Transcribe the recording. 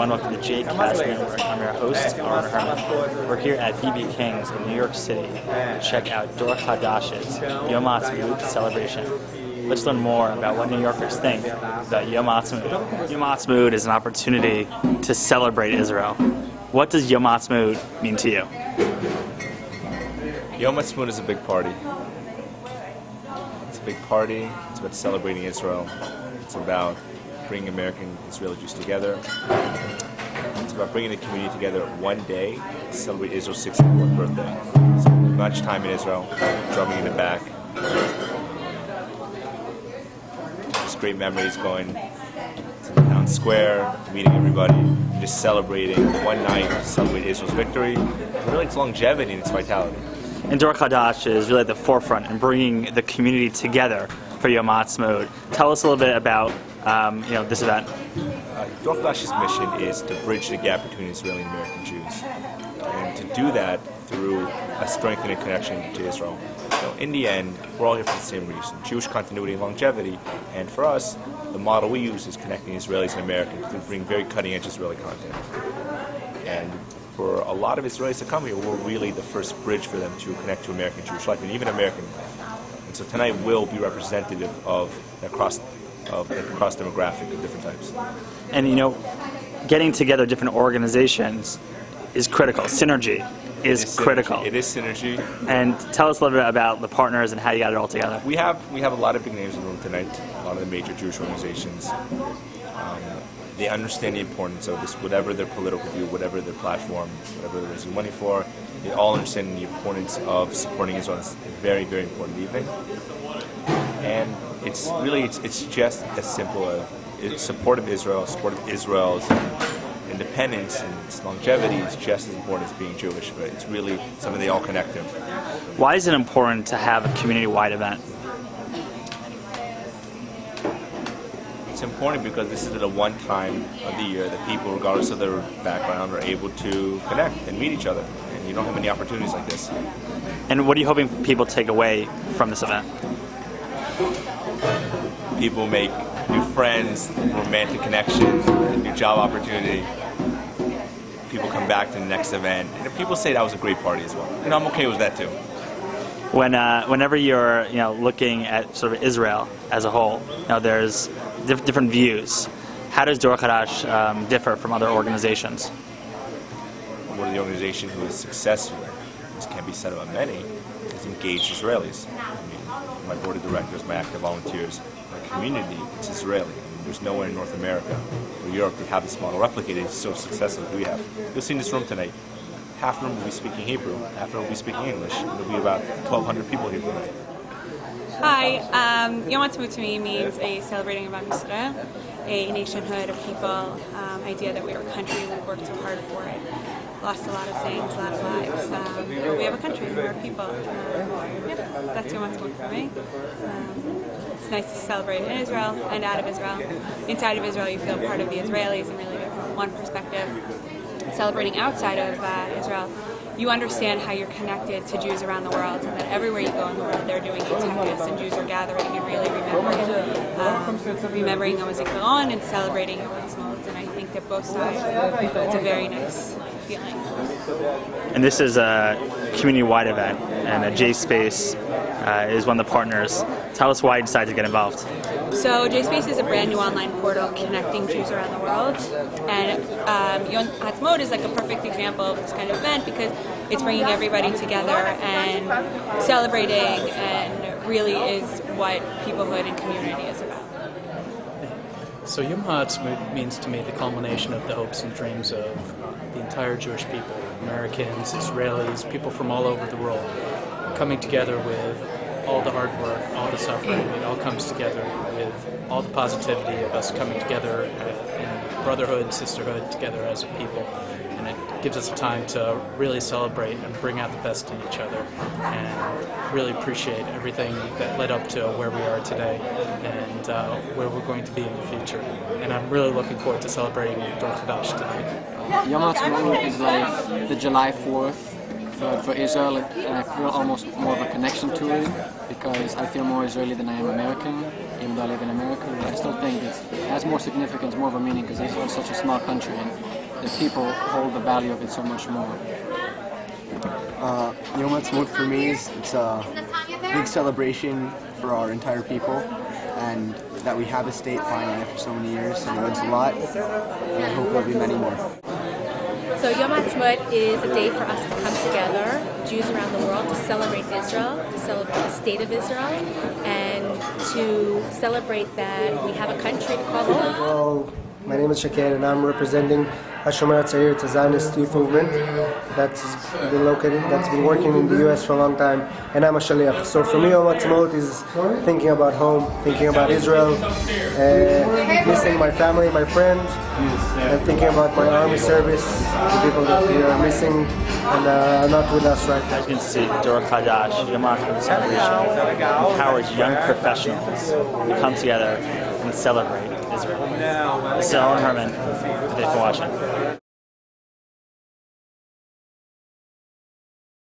Jake Castman. I'm your host, Aaron Herman. We're here at BB King's in New York City to check out Dor Hadash's Yom Ha'atzmaut celebration. Let's learn more about what New Yorkers think about Yom Ha'atzmaut. Yom Ha'atzmaut is an opportunity to celebrate Israel. What does Yom Ha'atzmaut mean to you? Yom Ha'atzmaut is a big party. It's a big party. It's about celebrating Israel. It's about bringing American Israeli Jews together. It's about bringing the community together one day to celebrate Israel's 64th birthday. So much time in Israel, drumming in the back. Just great memories going to the town square, meeting everybody, just celebrating one night, celebrate Israel's victory, really its longevity and its vitality. And Dor Hadash is really at the forefront in bringing the community together for Yom Ha'atzmaut. Tell us a little bit about um, you know this event. Uh, mission is to bridge the gap between Israeli and American Jews, and to do that through a strengthening connection to Israel. So in the end, we're all here for the same reason: Jewish continuity and longevity. And for us, the model we use is connecting Israelis and Americans to bring very cutting-edge Israeli content. And for a lot of Israelis to come here, we're really the first bridge for them to connect to American Jewish life and even American life. And so tonight will be representative of across of the cross demographic of different types. And you know, getting together different organizations is critical. Synergy is It synergy. critical. It is synergy. And tell us a little bit about the partners and how you got it all together. We have we have a lot of big names in the room tonight. A lot of the major Jewish organizations. Um, they understand the importance of this, whatever their political view, whatever their platform, whatever they're raising money for. They all understand the importance of supporting Israel. It's a very, very important evening. And it's really, it's, it's just as simple as it's support of Israel, support of Israel's independence and its longevity is just as important as being Jewish. But it's really something they all connect to. Why is it important to have a community-wide event? It's important because this is the one time of the year that people, regardless of their background, are able to connect and meet each other. And you don't have many opportunities like this. And what are you hoping people take away from this event? People make new friends, romantic connections, new job opportunity. People come back to the next event. And people say that was a great party as well. And I'm okay with that too. When, uh, whenever you're, you know, looking at sort of Israel as a whole, you know, there's diff- different views. How does Dor Hadash um, differ from other organizations? One of the organizations who is successful, this can't be said about many, is engaged Israelis. My board of directors, my active volunteers, my community, it's Israeli. I mean, there's nowhere in North America or Europe that have this model replicated so successful as we have. You'll see in this room tonight, half the room will be speaking Hebrew, half the room will be speaking English. There'll be about 1,200 people here tonight. Hi, um, Yom Ha'atzmaut to me means a celebrating of Am a nationhood of people, um, idea that we are a country, we worked so hard for it, lost a lot of things, a lot of lives, but we have a country, we're people. Um, yeah, that's Yom Ha'atzmaut for me. Um, it's nice to celebrate in Israel and out of Israel. Inside of Israel, you feel part of the Israelis and really from one perspective. Celebrating outside of uh, Israel, you understand how you're connected to Jews around the world, and that everywhere you go in the world, they're doing Yitzhakis, and Jews are gathering and really remembering, um, remembering Yom HaZikaron and celebrating Yom Ha'atzmaut. And I think that both sides, it's a very nice feeling. And this is a community-wide event, and a J Space uh, is one of the partners. Tell us why you decided to get involved. So JSpace is a brand new online portal connecting Jews around the world, and um, Yom Ha'atzmaut is like a perfect example of this kind of event because it's bringing everybody together and celebrating, and really is what peoplehood and community is about. So Yom Ha'atzmaut means to me the culmination of the hopes and dreams of uh, the entire Jewish people, Americans, Israelis, people from all over the world, coming together with all the hard work, all the suffering. It all comes together with all the positivity of us coming together in brotherhood, sisterhood, together as a people. And it gives us a time to really celebrate and bring out the best in each other and really appreciate everything that led up to where we are today and uh, where we're going to be in the future. And I'm really looking forward to celebrating Dor Hadash tonight. Yom is like the July 4th for, for Israel, and I feel almost more of a connection to it because I feel more Israeli than I am American, even though I live in America. But I still think it has more significance, more of a meaning because Israel is such a small country, and the people hold the value of it so much more. Uh, Yom Ha'atzmaut for me is it's a big celebration for our entire people, and that we have a state finally after so many years. So it means a lot, and I hope there'll be many more. So Yom Ha'atzmaut is a day for us to come together, Jews around the world, to celebrate Israel, to celebrate the state of Israel, and to celebrate that we have a country to call home. Well, my name is Shakir and I'm representing Hashomer Hatzair, it's a Zionist youth movement that's been located, that's been working in the U.S. for a long time, and I'm a Shaliach. So for me, Yom Ha'atzmaut is thinking about home, thinking about Israel, uh, missing my family, my friends, and thinking about my army service, the people that we are missing and uh, are not with us right now. As you can see, Dor Hadash, Yom Ha'atzmaut celebration, empowers young professionals to come together and celebrate Israel. This is Owen Herman. Thanks for watching.